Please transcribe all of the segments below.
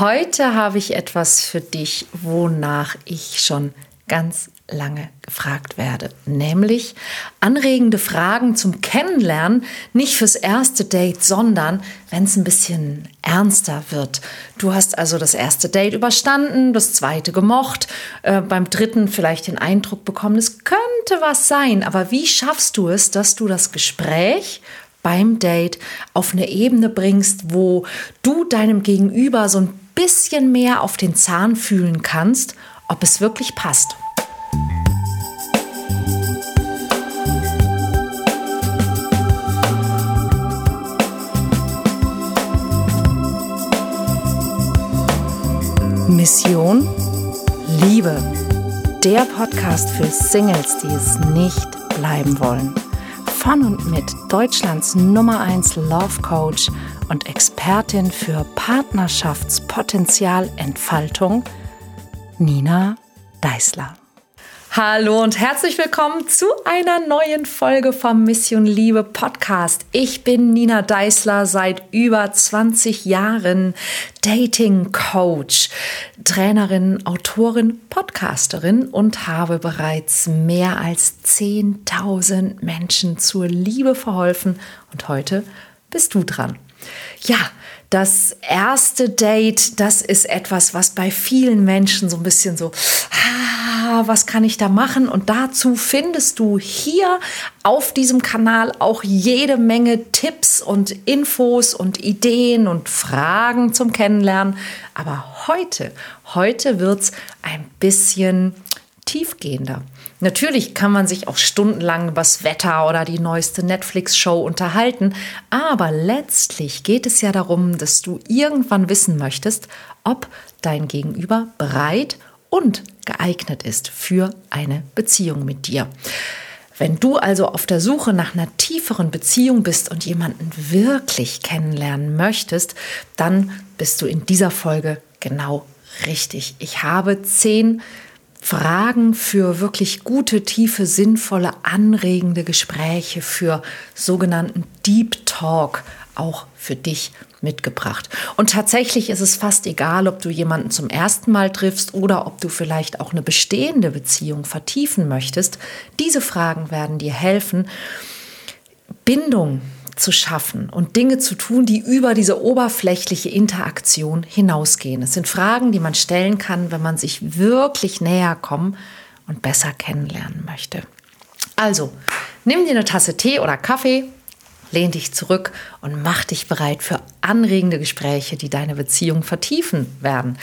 Heute habe ich etwas für dich, wonach ich schon ganz lange gefragt werde, nämlich anregende Fragen zum Kennenlernen, nicht fürs erste Date, sondern wenn es ein bisschen ernster wird. Du hast also das erste Date überstanden, das zweite gemocht, äh, beim dritten vielleicht den Eindruck bekommen, es könnte was sein, aber wie schaffst du es, dass du das Gespräch beim Date auf eine Ebene bringst, wo du deinem Gegenüber so ein bisschen mehr auf den Zahn fühlen kannst, ob es wirklich passt. Mission Liebe. Der Podcast für Singles, die es nicht bleiben wollen. Von und mit Deutschlands Nummer 1 Love Coach und Expertin für Partnerschaftspotenzialentfaltung, Nina Deißler. Hallo und herzlich willkommen zu einer neuen Folge vom Mission Liebe Podcast. Ich bin Nina Deißler, seit über 20 Jahren Dating Coach, Trainerin, Autorin, Podcasterin und habe bereits mehr als 10.000 Menschen zur Liebe verholfen und heute bist du dran. Ja, das erste Date, das ist etwas, was bei vielen Menschen so ein bisschen so, ah, was kann ich da machen? Und dazu findest du hier auf diesem Kanal auch jede Menge Tipps und Infos und Ideen und Fragen zum Kennenlernen. Aber heute, heute wird es ein bisschen tiefgehender. Natürlich kann man sich auch stundenlang über das Wetter oder die neueste Netflix-Show unterhalten, aber letztlich geht es ja darum, dass du irgendwann wissen möchtest, ob dein Gegenüber bereit und geeignet ist für eine Beziehung mit dir. Wenn du also auf der Suche nach einer tieferen Beziehung bist und jemanden wirklich kennenlernen möchtest, dann bist du in dieser Folge genau richtig. Ich habe zehn Fragen für wirklich gute, tiefe, sinnvolle, anregende Gespräche, für sogenannten Deep Talk auch für dich mitgebracht. Und tatsächlich ist es fast egal, ob du jemanden zum ersten Mal triffst oder ob du vielleicht auch eine bestehende Beziehung vertiefen möchtest. Diese Fragen werden dir helfen, Bindung zu schaffen und Dinge zu tun, die über diese oberflächliche Interaktion hinausgehen. Es sind Fragen, die man stellen kann, wenn man sich wirklich näher kommen und besser kennenlernen möchte. Also, nimm dir eine Tasse Tee oder Kaffee, lehn dich zurück und mach dich bereit für anregende Gespräche, die deine Beziehung vertiefen werden.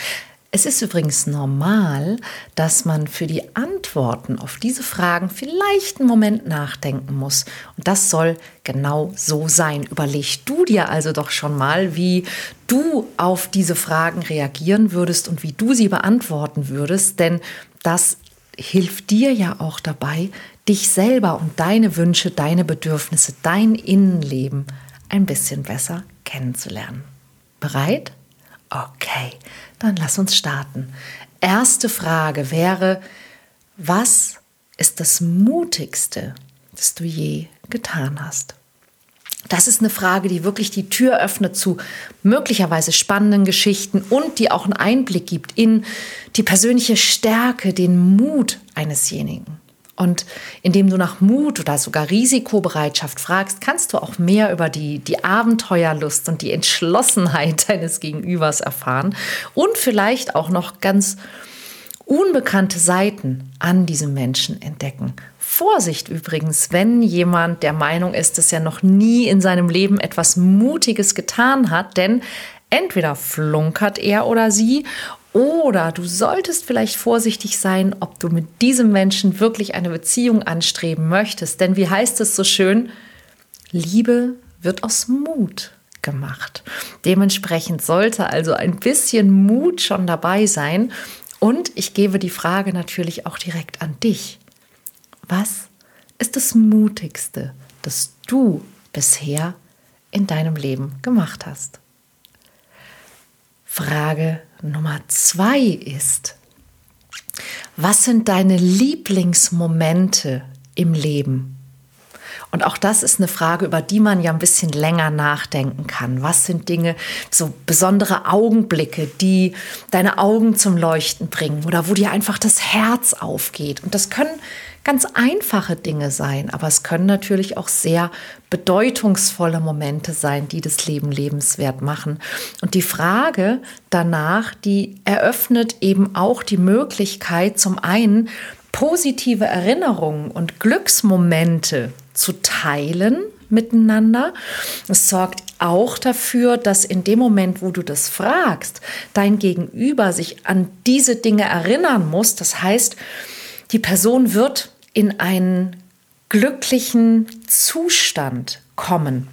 Es ist übrigens normal, dass man für die Antworten auf diese Fragen vielleicht einen Moment nachdenken muss. Und das soll genau so sein. Überleg du dir also doch schon mal, wie du auf diese Fragen reagieren würdest und wie du sie beantworten würdest, denn das hilft dir ja auch dabei, dich selber und deine Wünsche, deine Bedürfnisse, dein Innenleben ein bisschen besser kennenzulernen. Bereit? Okay, dann lass uns starten. Erste Frage wäre, was ist das Mutigste, das du je getan hast? Das ist eine Frage, die wirklich die Tür öffnet zu möglicherweise spannenden Geschichten und die auch einen Einblick gibt in die persönliche Stärke, den Mut einesjenigen. Und indem du nach Mut oder sogar Risikobereitschaft fragst, kannst du auch mehr über die, die Abenteuerlust und die Entschlossenheit deines Gegenübers erfahren und vielleicht auch noch ganz unbekannte Seiten an diesem Menschen entdecken. Vorsicht übrigens, wenn jemand der Meinung ist, dass er noch nie in seinem Leben etwas Mutiges getan hat, denn entweder flunkert er oder sie oder du solltest vielleicht vorsichtig sein, ob du mit diesem Menschen wirklich eine Beziehung anstreben möchtest. Denn wie heißt es so schön, Liebe wird aus Mut gemacht. Dementsprechend sollte also ein bisschen Mut schon dabei sein. Und ich gebe die Frage natürlich auch direkt an dich. Was ist das Mutigste, das du bisher in deinem Leben gemacht hast? Frage Nummer zwei ist, was sind deine Lieblingsmomente im Leben? Und auch das ist eine Frage, über die man ja ein bisschen länger nachdenken kann. Was sind Dinge, so besondere Augenblicke, die deine Augen zum Leuchten bringen oder wo dir einfach das Herz aufgeht? Und das können ganz einfache Dinge sein, aber es können natürlich auch sehr bedeutungsvolle Momente sein, die das Leben lebenswert machen. Und die Frage danach, die eröffnet eben auch die Möglichkeit, zum einen positive Erinnerungen und Glücksmomente zu teilen miteinander. Es sorgt auch dafür, dass in dem Moment, wo du das fragst, dein Gegenüber sich an diese Dinge erinnern muss. Das heißt, die Person wird in einen glücklichen Zustand kommen.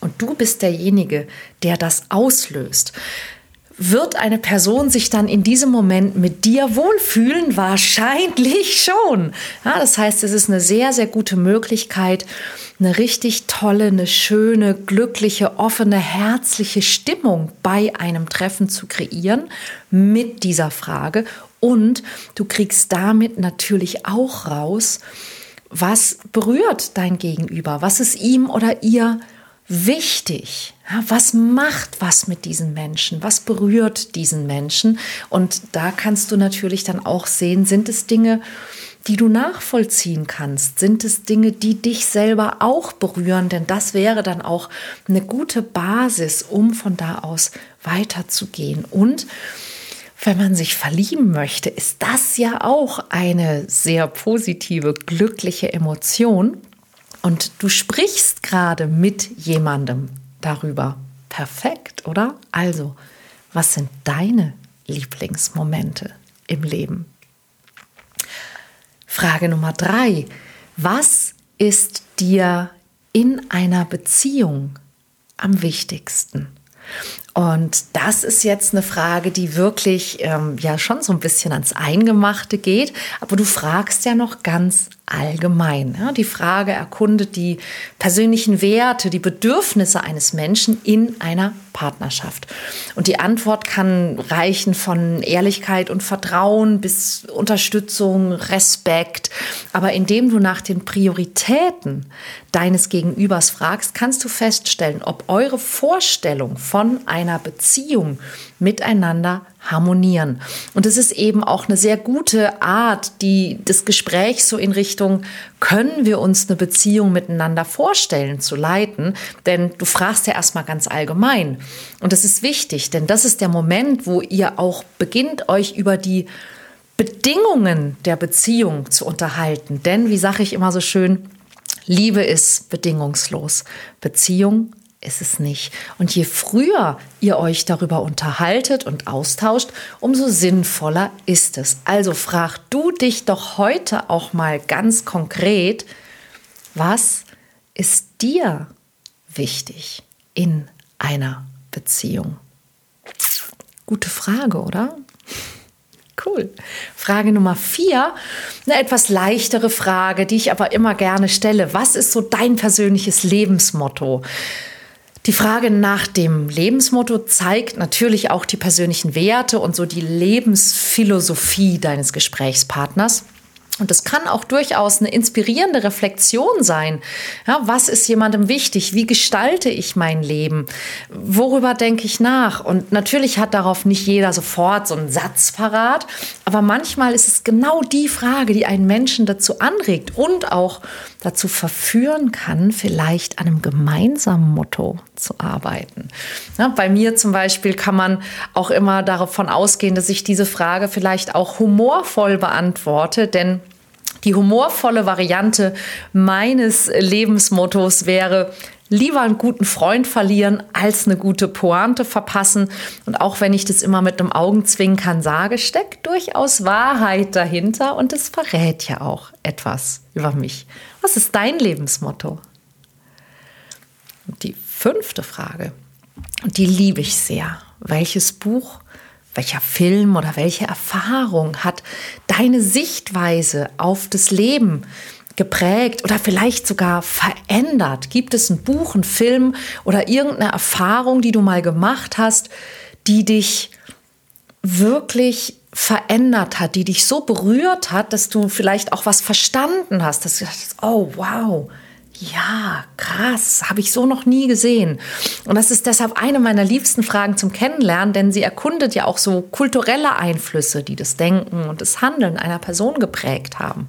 Und du bist derjenige, der das auslöst. Wird eine Person sich dann in diesem Moment mit dir wohlfühlen? Wahrscheinlich schon. Ja, das heißt, es ist eine sehr, sehr gute Möglichkeit, eine richtig tolle, eine schöne, glückliche, offene, herzliche Stimmung bei einem Treffen zu kreieren mit dieser Frage und du kriegst damit natürlich auch raus, was berührt dein Gegenüber, was ist ihm oder ihr wichtig, was macht was mit diesen Menschen, was berührt diesen Menschen. Und da kannst du natürlich dann auch sehen, sind es Dinge, die du nachvollziehen kannst? Sind es Dinge, die dich selber auch berühren? Denn das wäre dann auch eine gute Basis, um von da aus weiterzugehen. Und wenn man sich verlieben möchte, ist das ja auch eine sehr positive, glückliche Emotion. Und du sprichst gerade mit jemandem darüber. Perfekt, oder? Also, was sind deine Lieblingsmomente im Leben? Frage Nummer drei. Was ist dir in einer Beziehung am wichtigsten? Und das ist jetzt eine Frage, die wirklich ähm, ja schon so ein bisschen ans Eingemachte geht. Aber du fragst ja noch ganz allgemein. Ja? Die Frage erkundet die persönlichen Werte, die Bedürfnisse eines Menschen in einer Partnerschaft. Und die Antwort kann reichen von Ehrlichkeit und Vertrauen bis Unterstützung, Respekt. Aber indem du nach den Prioritäten deines Gegenübers fragst, kannst du feststellen, ob eure Vorstellung von einer Beziehung miteinander harmonieren. Und es ist eben auch eine sehr gute Art, die das Gespräch so in Richtung, können wir uns eine Beziehung miteinander vorstellen, zu leiten. Denn du fragst ja erstmal ganz allgemein. Und das ist wichtig, denn das ist der Moment, wo ihr auch beginnt, euch über die Bedingungen der Beziehung zu unterhalten. Denn, wie sage ich immer so schön, Liebe ist bedingungslos. Beziehung ist es nicht. Und je früher ihr euch darüber unterhaltet und austauscht, umso sinnvoller ist es. Also frag du dich doch heute auch mal ganz konkret, was ist dir wichtig in einer Beziehung? Gute Frage, oder? Cool. Frage Nummer vier, eine etwas leichtere Frage, die ich aber immer gerne stelle. Was ist so dein persönliches Lebensmotto? Die Frage nach dem Lebensmotto zeigt natürlich auch die persönlichen Werte und so die Lebensphilosophie deines Gesprächspartners. Und es kann auch durchaus eine inspirierende Reflexion sein. Ja, was ist jemandem wichtig? Wie gestalte ich mein Leben? Worüber denke ich nach? Und natürlich hat darauf nicht jeder sofort so einen Satz parat. Aber manchmal ist es genau die Frage, die einen Menschen dazu anregt und auch dazu verführen kann, vielleicht an einem gemeinsamen Motto zu arbeiten. Ja, bei mir zum Beispiel kann man auch immer davon ausgehen, dass ich diese Frage vielleicht auch humorvoll beantworte, denn die humorvolle Variante meines Lebensmottos wäre, lieber einen guten Freund verlieren, als eine gute Pointe verpassen. Und auch wenn ich das immer mit einem Augenzwinkern sage, steckt durchaus Wahrheit dahinter und es verrät ja auch etwas über mich. Was ist dein Lebensmotto? Die fünfte Frage, die liebe ich sehr. Welches Buch welcher Film oder welche Erfahrung hat deine Sichtweise auf das Leben geprägt oder vielleicht sogar verändert? Gibt es ein Buch, ein Film oder irgendeine Erfahrung, die du mal gemacht hast, die dich wirklich verändert hat, die dich so berührt hat, dass du vielleicht auch was verstanden hast, dass du dachtest, oh wow, ja, krass, habe ich so noch nie gesehen. Und das ist deshalb eine meiner liebsten Fragen zum Kennenlernen, denn sie erkundet ja auch so kulturelle Einflüsse, die das Denken und das Handeln einer Person geprägt haben.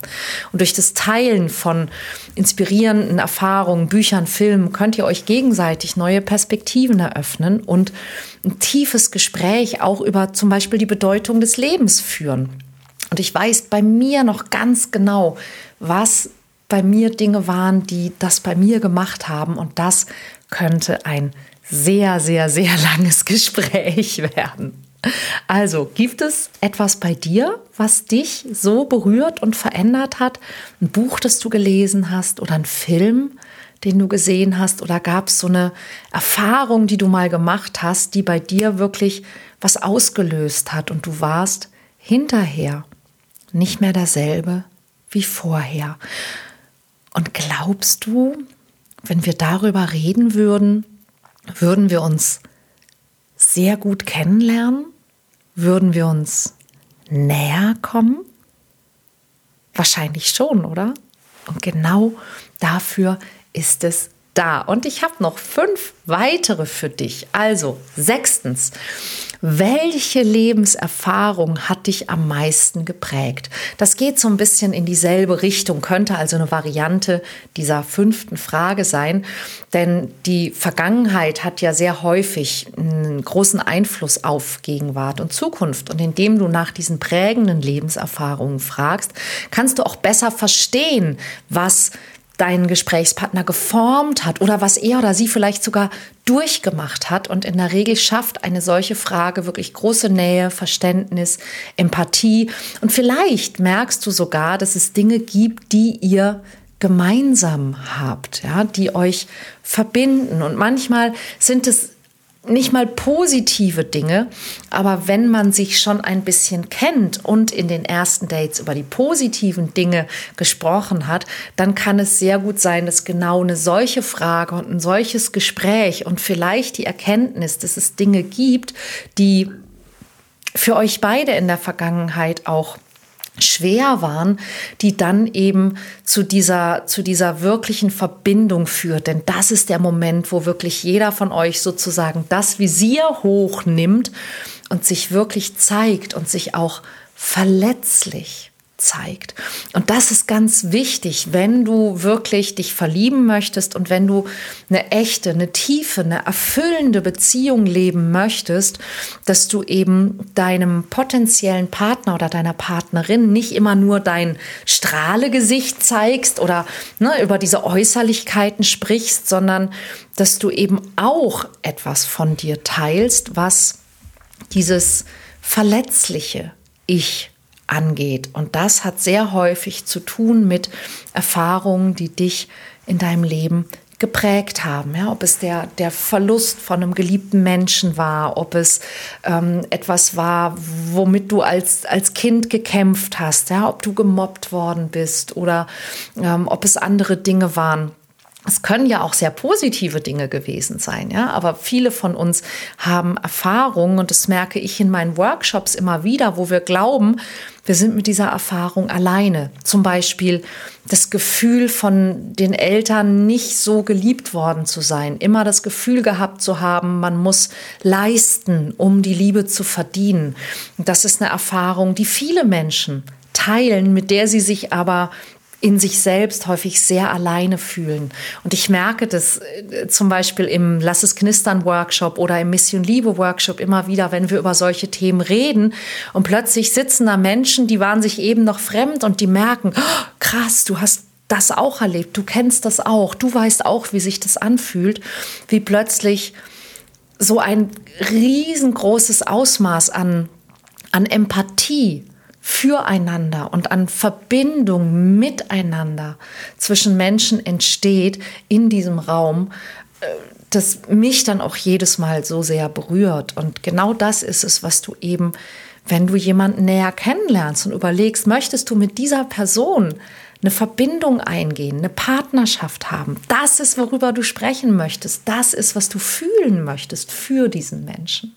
Und durch das Teilen von inspirierenden Erfahrungen, Büchern, Filmen könnt ihr euch gegenseitig neue Perspektiven eröffnen und ein tiefes Gespräch auch über zum Beispiel die Bedeutung des Lebens führen. Und ich weiß bei mir noch ganz genau, was bei mir Dinge waren, die das bei mir gemacht haben. Und das könnte ein sehr, sehr, sehr langes Gespräch werden. Also, gibt es etwas bei dir, was dich so berührt und verändert hat? Ein Buch, das du gelesen hast oder ein Film, den du gesehen hast? Oder gab es so eine Erfahrung, die du mal gemacht hast, die bei dir wirklich was ausgelöst hat und du warst hinterher nicht mehr derselbe wie vorher? Und glaubst du, wenn wir darüber reden würden, würden wir uns sehr gut kennenlernen? Würden wir uns näher kommen? Wahrscheinlich schon, oder? Und genau dafür ist es da. Und ich habe noch fünf weitere für dich. Also, sechstens, welche Lebenserfahrung hat dich am meisten geprägt? Das geht so ein bisschen in dieselbe Richtung, könnte also eine Variante dieser fünften Frage sein, denn die Vergangenheit hat ja sehr häufig einen großen Einfluss auf Gegenwart und Zukunft. Und indem du nach diesen prägenden Lebenserfahrungen fragst, kannst du auch besser verstehen, was deinen Gesprächspartner geformt hat oder was er oder sie vielleicht sogar durchgemacht hat. Und in der Regel schafft eine solche Frage wirklich große Nähe, Verständnis, Empathie. Und vielleicht merkst du sogar, dass es Dinge gibt, die ihr gemeinsam habt, ja, die euch verbinden. Und manchmal sind es nicht mal positive Dinge, aber wenn man sich schon ein bisschen kennt und in den ersten Dates über die positiven Dinge gesprochen hat, dann kann es sehr gut sein, dass genau eine solche Frage und ein solches Gespräch und vielleicht die Erkenntnis, dass es Dinge gibt, die für euch beide in der Vergangenheit auch schwer waren, die dann eben zu dieser, zu dieser wirklichen Verbindung führt. Denn das ist der Moment, wo wirklich jeder von euch sozusagen das Visier hochnimmt und sich wirklich zeigt und sich auch verletzlich zeigt. Und das ist ganz wichtig, wenn du wirklich dich verlieben möchtest und wenn du eine echte, eine tiefe, eine erfüllende Beziehung leben möchtest, dass du eben deinem potenziellen Partner oder deiner Partnerin nicht immer nur dein Strahlegesicht zeigst oder ne, über diese Äußerlichkeiten sprichst, sondern dass du eben auch etwas von dir teilst, was dieses verletzliche Ich angeht. Und das hat sehr häufig zu tun mit Erfahrungen, die dich in deinem Leben geprägt haben. Ja, ob es der, der Verlust von einem geliebten Menschen war, ob es ähm, etwas war, womit du als, als Kind gekämpft hast, ja, ob du gemobbt worden bist oder ähm, ob es andere Dinge waren. Es können ja auch sehr positive Dinge gewesen sein, ja, aber viele von uns haben Erfahrungen und das merke ich in meinen Workshops immer wieder, wo wir glauben, wir sind mit dieser Erfahrung alleine. Zum Beispiel das Gefühl von den Eltern nicht so geliebt worden zu sein, immer das Gefühl gehabt zu haben, man muss leisten, um die Liebe zu verdienen. das ist eine Erfahrung, die viele Menschen teilen, mit der sie sich aber in sich selbst häufig sehr alleine fühlen. Und ich merke das äh, zum Beispiel im Lass es knistern Workshop oder im Mission Liebe Workshop immer wieder, wenn wir über solche Themen reden und plötzlich sitzen da Menschen, die waren sich eben noch fremd und die merken, oh, krass, du hast das auch erlebt, du kennst das auch, du weißt auch, wie sich das anfühlt, wie plötzlich so ein riesengroßes Ausmaß an, an Empathie füreinander und an Verbindung miteinander zwischen Menschen entsteht in diesem Raum, äh, das mich dann auch jedes Mal so sehr berührt. Und genau das ist es, was du eben, wenn du jemanden näher kennenlernst und überlegst, möchtest du mit dieser Person eine Verbindung eingehen, eine Partnerschaft haben. Das ist, worüber du sprechen möchtest. Das ist, was du fühlen möchtest für diesen Menschen.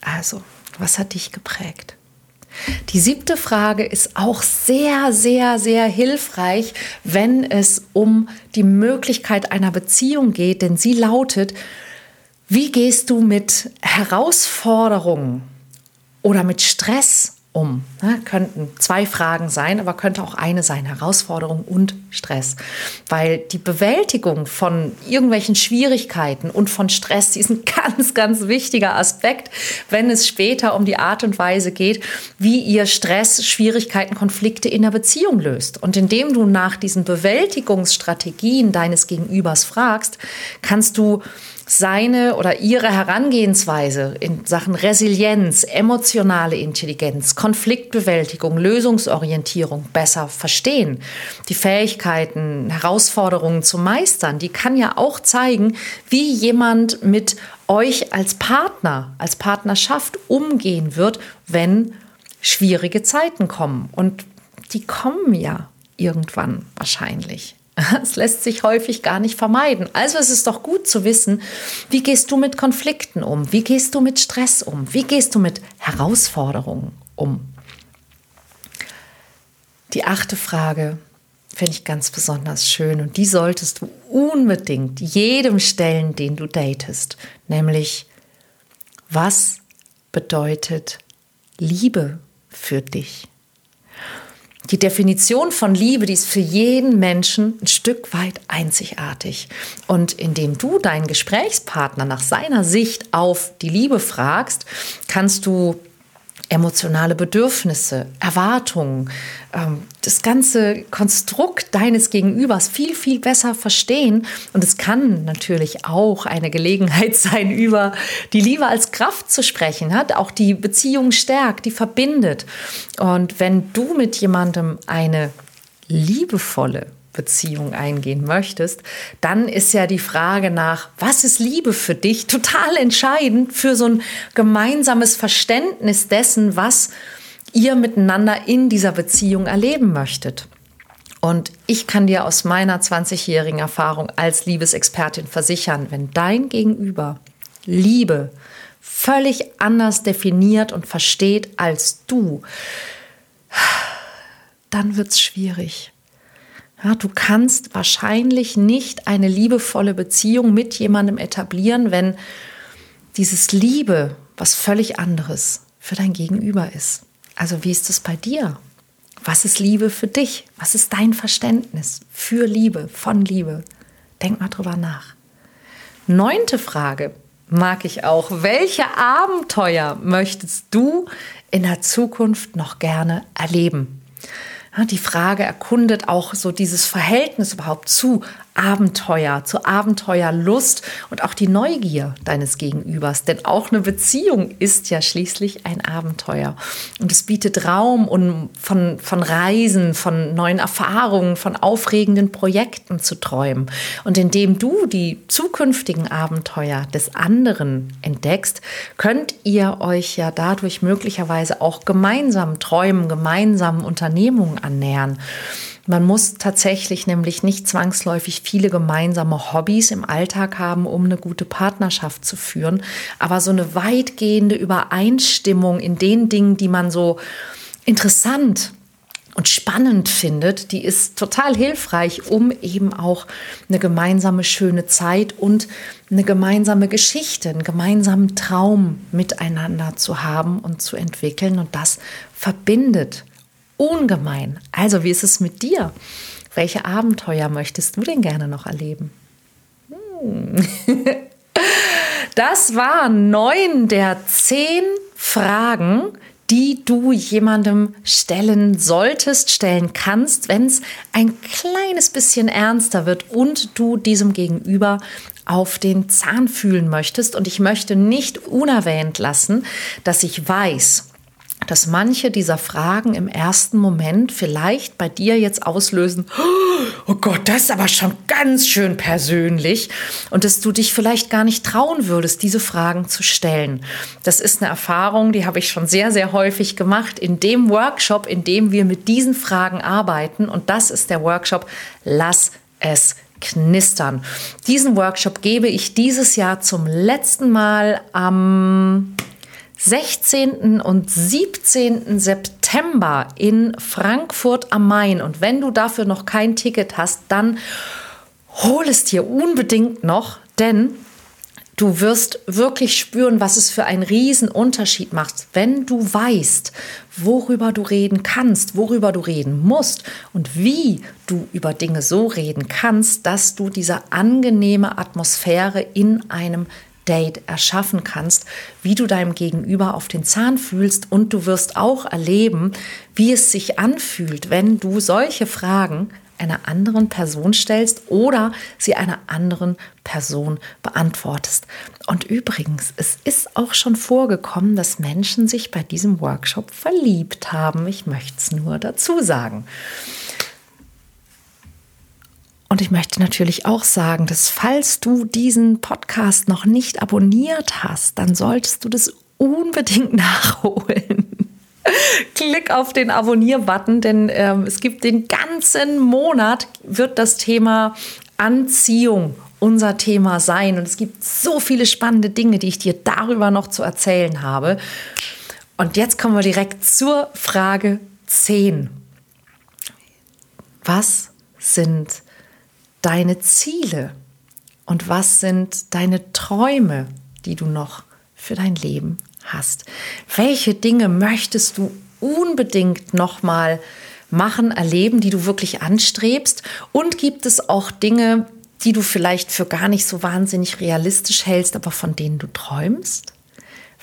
Also, was hat dich geprägt? Die siebte Frage ist auch sehr, sehr, sehr hilfreich, wenn es um die Möglichkeit einer Beziehung geht, denn sie lautet, wie gehst du mit Herausforderungen oder mit Stress um? Ne, könnten zwei Fragen sein, aber könnte auch eine sein, Herausforderung und Stress. Weil die Bewältigung von irgendwelchen Schwierigkeiten und von Stress, die ist ein ganz, ganz wichtiger Aspekt, wenn es später um die Art und Weise geht, wie ihr Stress, Schwierigkeiten, Konflikte in der Beziehung löst. Und indem du nach diesen Bewältigungsstrategien deines Gegenübers fragst, kannst du seine oder ihre Herangehensweise in Sachen Resilienz, emotionale Intelligenz, Konfliktbewältigung, Lösungsorientierung besser verstehen. Die Fähigkeiten, Herausforderungen zu meistern, die kann ja auch zeigen, wie jemand mit euch als Partner, als Partnerschaft umgehen wird, wenn schwierige Zeiten kommen. Und die kommen ja irgendwann wahrscheinlich. Es lässt sich häufig gar nicht vermeiden. Also es ist doch gut zu wissen, wie gehst du mit Konflikten um? Wie gehst du mit Stress um? Wie gehst du mit Herausforderungen um? Die achte Frage finde ich ganz besonders schön und die solltest du unbedingt jedem stellen, den du datest. Nämlich, was bedeutet Liebe für dich? Die Definition von Liebe, die ist für jeden Menschen ein Stück weit einzigartig. Und indem du deinen Gesprächspartner nach seiner Sicht auf die Liebe fragst, kannst du emotionale Bedürfnisse, Erwartungen, ähm, das ganze Konstrukt deines Gegenübers viel, viel besser verstehen. Und es kann natürlich auch eine Gelegenheit sein, über die Liebe als Kraft zu sprechen, hat auch die Beziehung stärkt, die verbindet. Und wenn du mit jemandem eine liebevolle Beziehung eingehen möchtest, dann ist ja die Frage nach, was ist Liebe für dich, total entscheidend für so ein gemeinsames Verständnis dessen, was ihr miteinander in dieser Beziehung erleben möchtet. Und ich kann dir aus meiner 20-jährigen Erfahrung als Liebesexpertin versichern, wenn dein Gegenüber Liebe völlig anders definiert und versteht als du, dann wird es schwierig. Ja, du kannst wahrscheinlich nicht eine liebevolle Beziehung mit jemandem etablieren, wenn dieses Liebe was völlig anderes für dein Gegenüber ist. Also wie ist es bei dir? Was ist Liebe für dich? Was ist dein Verständnis für Liebe, von Liebe? Denk mal drüber nach. Neunte Frage mag ich auch. Welche Abenteuer möchtest du in der Zukunft noch gerne erleben? Die Frage erkundet auch so dieses Verhältnis überhaupt zu Abenteuer, zu Abenteuerlust und auch die Neugier deines Gegenübers. Denn auch eine Beziehung ist ja schließlich ein Abenteuer. Und es bietet Raum, um von, von Reisen, von neuen Erfahrungen, von aufregenden Projekten zu träumen. Und indem du die zukünftigen Abenteuer des anderen entdeckst, könnt ihr euch ja dadurch möglicherweise auch gemeinsam träumen, gemeinsam Unternehmungen annähern. Man muss tatsächlich nämlich nicht zwangsläufig viele gemeinsame Hobbys im Alltag haben, um eine gute Partnerschaft zu führen, aber so eine weitgehende Übereinstimmung in den Dingen, die man so interessant und spannend findet, die ist total hilfreich, um eben auch eine gemeinsame schöne Zeit und eine gemeinsame Geschichte, einen gemeinsamen Traum miteinander zu haben und zu entwickeln. Und das verbindet ungemein. Also, wie ist es mit dir? Welche Abenteuer möchtest du denn gerne noch erleben? Hm. Das waren neun der zehn Fragen, die du jemandem stellen solltest, stellen kannst, wenn es ein kleines bisschen ernster wird und du diesem Gegenüber auf den Zahn fühlen möchtest. Und ich möchte nicht unerwähnt lassen, dass ich weiß, dass manche dieser Fragen im ersten Moment vielleicht bei dir jetzt auslösen, oh Gott, das ist aber schon ganz schön persönlich und dass du dich vielleicht gar nicht trauen würdest, diese Fragen zu stellen. Das ist eine Erfahrung, die habe ich schon sehr, sehr häufig gemacht in dem Workshop, in dem wir mit diesen Fragen arbeiten und das ist der Workshop Lass es knistern. Diesen Workshop gebe ich dieses Jahr zum letzten Mal am 16. und 17. September in Frankfurt am Main. Und wenn du dafür noch kein Ticket hast, dann hol es dir unbedingt noch, denn Du wirst wirklich spüren, was es für einen riesen Unterschied macht, wenn du weißt, worüber du reden kannst, worüber du reden musst und wie du über Dinge so reden kannst, dass du diese angenehme Atmosphäre in einem Date erschaffen kannst, wie du deinem Gegenüber auf den Zahn fühlst und du wirst auch erleben, wie es sich anfühlt, wenn du solche Fragen einer anderen Person stellst oder sie einer anderen Person beantwortest. Und übrigens, es ist auch schon vorgekommen, dass Menschen sich bei diesem Workshop verliebt haben. Ich möchte es nur dazu sagen. Und ich möchte natürlich auch sagen, dass falls du diesen Podcast noch nicht abonniert hast, dann solltest du das unbedingt nachholen. Klick auf den Abonnier-Button, denn ähm, es gibt den ganzen Monat, wird das Thema Anziehung unser Thema sein. Und es gibt so viele spannende Dinge, die ich dir darüber noch zu erzählen habe. Und jetzt kommen wir direkt zur Frage 10. Was sind deine Ziele und was sind deine Träume, die du noch für dein Leben hast. Welche Dinge möchtest du unbedingt nochmal machen, erleben, die du wirklich anstrebst? Und gibt es auch Dinge, die du vielleicht für gar nicht so wahnsinnig realistisch hältst, aber von denen du träumst?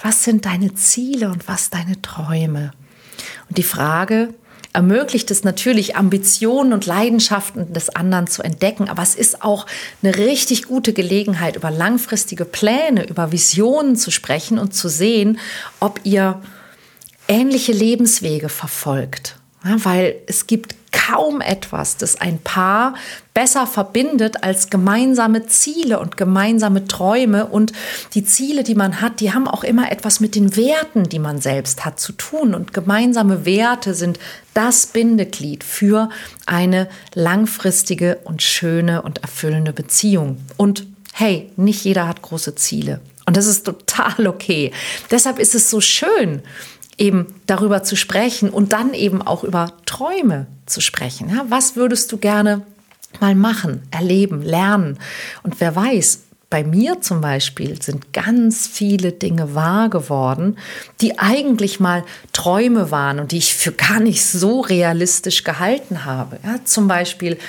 Was sind deine Ziele und was deine Träume? Und die Frage, ermöglicht es natürlich, Ambitionen und Leidenschaften des anderen zu entdecken. Aber es ist auch eine richtig gute Gelegenheit, über langfristige Pläne, über Visionen zu sprechen und zu sehen, ob ihr ähnliche Lebenswege verfolgt. Ja, weil es gibt kaum etwas, das ein Paar besser verbindet als gemeinsame Ziele und gemeinsame Träume. Und die Ziele, die man hat, die haben auch immer etwas mit den Werten, die man selbst hat, zu tun. Und gemeinsame Werte sind das Bindeglied für eine langfristige und schöne und erfüllende Beziehung. Und hey, nicht jeder hat große Ziele. Und das ist total okay. Deshalb ist es so schön, eben darüber zu sprechen und dann eben auch über Träume zu sprechen. Ja, was würdest du gerne mal machen, erleben, lernen? Und wer weiß, bei mir zum Beispiel sind ganz viele Dinge wahr geworden, die eigentlich mal Träume waren und die ich für gar nicht so realistisch gehalten habe. Ja, zum Beispiel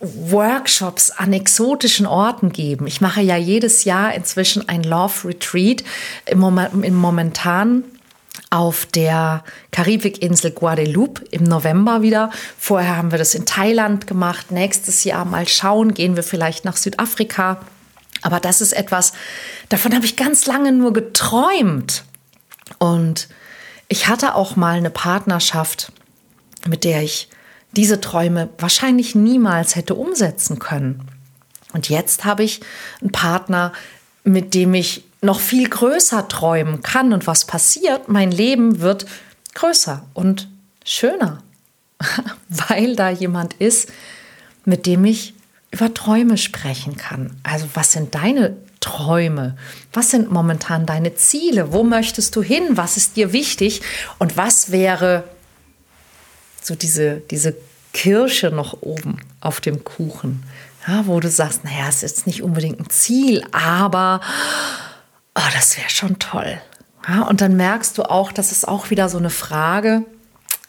Workshops an exotischen Orten geben. Ich mache ja jedes Jahr inzwischen ein Love Retreat. Im, Moment, im momentan auf der Karibikinsel Guadeloupe im November wieder. Vorher haben wir das in Thailand gemacht. Nächstes Jahr mal schauen, gehen wir vielleicht nach Südafrika. Aber das ist etwas, davon habe ich ganz lange nur geträumt. Und ich hatte auch mal eine Partnerschaft, mit der ich diese Träume wahrscheinlich niemals hätte umsetzen können. Und jetzt habe ich einen Partner, mit dem ich noch viel größer träumen kann. Und was passiert? Mein Leben wird größer und schöner, weil da jemand ist, mit dem ich über Träume sprechen kann. Also was sind deine Träume? Was sind momentan deine Ziele? Wo möchtest du hin? Was ist dir wichtig? Und was wäre so diese, diese Kirsche noch oben auf dem Kuchen? Ja, wo du sagst, naja, es ist nicht unbedingt ein Ziel, aber oh, das wäre schon toll. Ja, und dann merkst du auch, das ist auch wieder so eine Frage,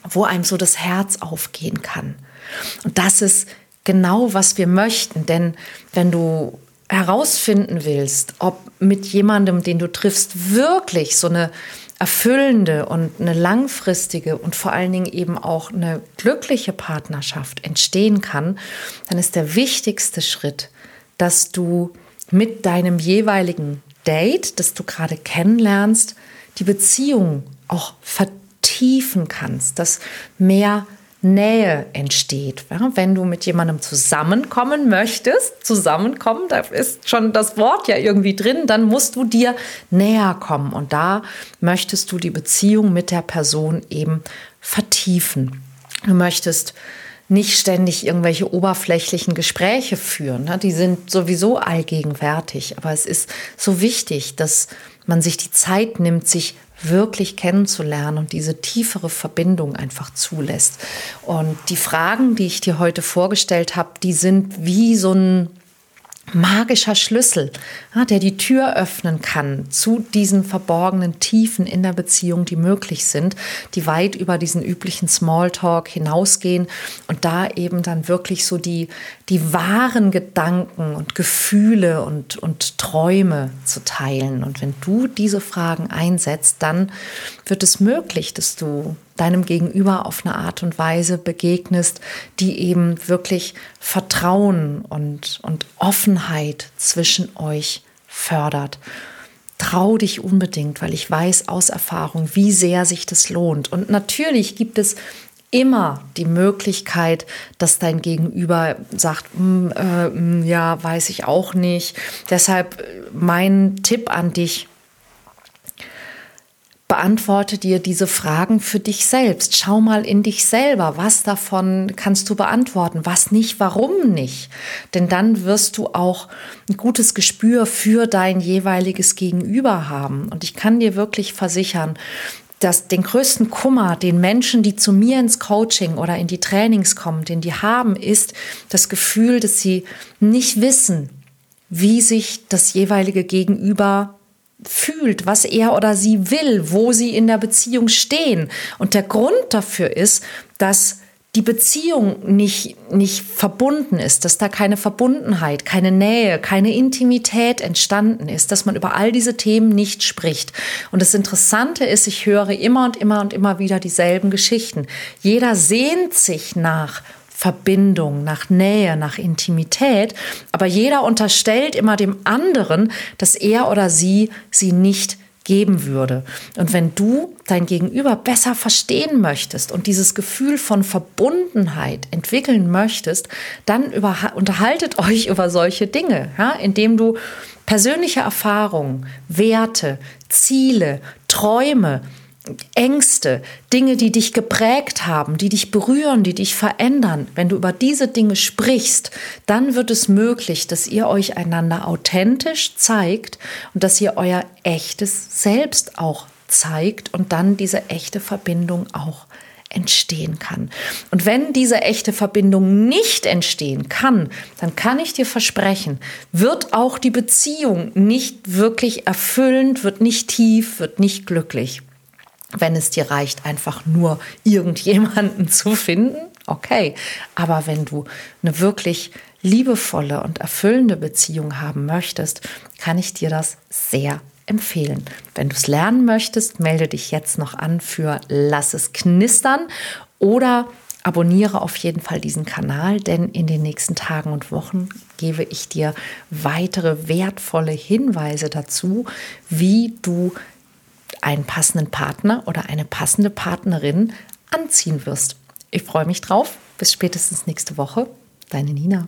wo einem so das Herz aufgehen kann. Und das ist genau, was wir möchten. Denn wenn du herausfinden willst, ob mit jemandem, den du triffst, wirklich so eine erfüllende und eine langfristige und vor allen Dingen eben auch eine glückliche Partnerschaft entstehen kann, dann ist der wichtigste Schritt, dass du mit deinem jeweiligen Date, das du gerade kennenlernst, die Beziehung auch vertiefen kannst, dass mehr Nähe entsteht. Wenn du mit jemandem zusammenkommen möchtest, zusammenkommen, da ist schon das Wort ja irgendwie drin, dann musst du dir näher kommen und da möchtest du die Beziehung mit der Person eben vertiefen. Du möchtest nicht ständig irgendwelche oberflächlichen Gespräche führen. Ne? Die sind sowieso allgegenwärtig. Aber es ist so wichtig, dass man sich die Zeit nimmt, sich wirklich kennenzulernen und diese tiefere Verbindung einfach zulässt. Und die Fragen, die ich dir heute vorgestellt habe, die sind wie so ein magischer Schlüssel, der die Tür öffnen kann zu diesen verborgenen Tiefen in der Beziehung, die möglich sind, die weit über diesen üblichen Smalltalk hinausgehen und da eben dann wirklich so die, die wahren Gedanken und Gefühle und, und Träume zu teilen. Und wenn du diese Fragen einsetzt, dann wird es möglich, dass du deinem Gegenüber auf eine Art und Weise begegnest, die eben wirklich Vertrauen und, und Offenheit zwischen euch fördert. Trau dich unbedingt, weil ich weiß aus Erfahrung, wie sehr sich das lohnt. Und natürlich gibt es immer die Möglichkeit, dass dein Gegenüber sagt, hm, äh, hm, ja, weiß ich auch nicht. Deshalb mein Tipp an dich, beantworte dir diese Fragen für dich selbst. Schau mal in dich selber, was davon kannst du beantworten, was nicht, warum nicht. Denn dann wirst du auch ein gutes Gespür für dein jeweiliges Gegenüber haben. Und ich kann dir wirklich versichern, dass den größten Kummer, den Menschen, die zu mir ins Coaching oder in die Trainings kommen, den die haben, ist das Gefühl, dass sie nicht wissen, wie sich das jeweilige Gegenüber fühlt, was er oder sie will, wo sie in der Beziehung stehen. Und der Grund dafür ist, dass die Beziehung nicht, nicht verbunden ist, dass da keine Verbundenheit, keine Nähe, keine Intimität entstanden ist, dass man über all diese Themen nicht spricht. Und das Interessante ist, ich höre immer und immer und immer wieder dieselben Geschichten. Jeder sehnt sich nach Verbindung, nach Nähe, nach Intimität. Aber jeder unterstellt immer dem anderen, dass er oder sie sie nicht geben würde. Und wenn du dein Gegenüber besser verstehen möchtest und dieses Gefühl von Verbundenheit entwickeln möchtest, dann unterhaltet euch über solche Dinge, ja, indem du persönliche Erfahrungen, Werte, Ziele, Träume, Ängste, Dinge, die dich geprägt haben, die dich berühren, die dich verändern, wenn du über diese Dinge sprichst, dann wird es möglich, dass ihr euch einander authentisch zeigt und dass ihr euer echtes Selbst auch zeigt und dann diese echte Verbindung auch entstehen kann. Und wenn diese echte Verbindung nicht entstehen kann, dann kann ich dir versprechen, wird auch die Beziehung nicht wirklich erfüllend, wird nicht tief, wird nicht glücklich. Wenn es dir reicht, einfach nur irgendjemanden zu finden, okay. Aber wenn du eine wirklich liebevolle und erfüllende Beziehung haben möchtest, kann ich dir das sehr empfehlen. Wenn du es lernen möchtest, melde dich jetzt noch an für Lass es knistern oder abonniere auf jeden Fall diesen Kanal, denn in den nächsten Tagen und Wochen gebe ich dir weitere wertvolle Hinweise dazu, wie du einen passenden Partner oder eine passende Partnerin anziehen wirst. Ich freue mich drauf. Bis spätestens nächste Woche. Deine Nina.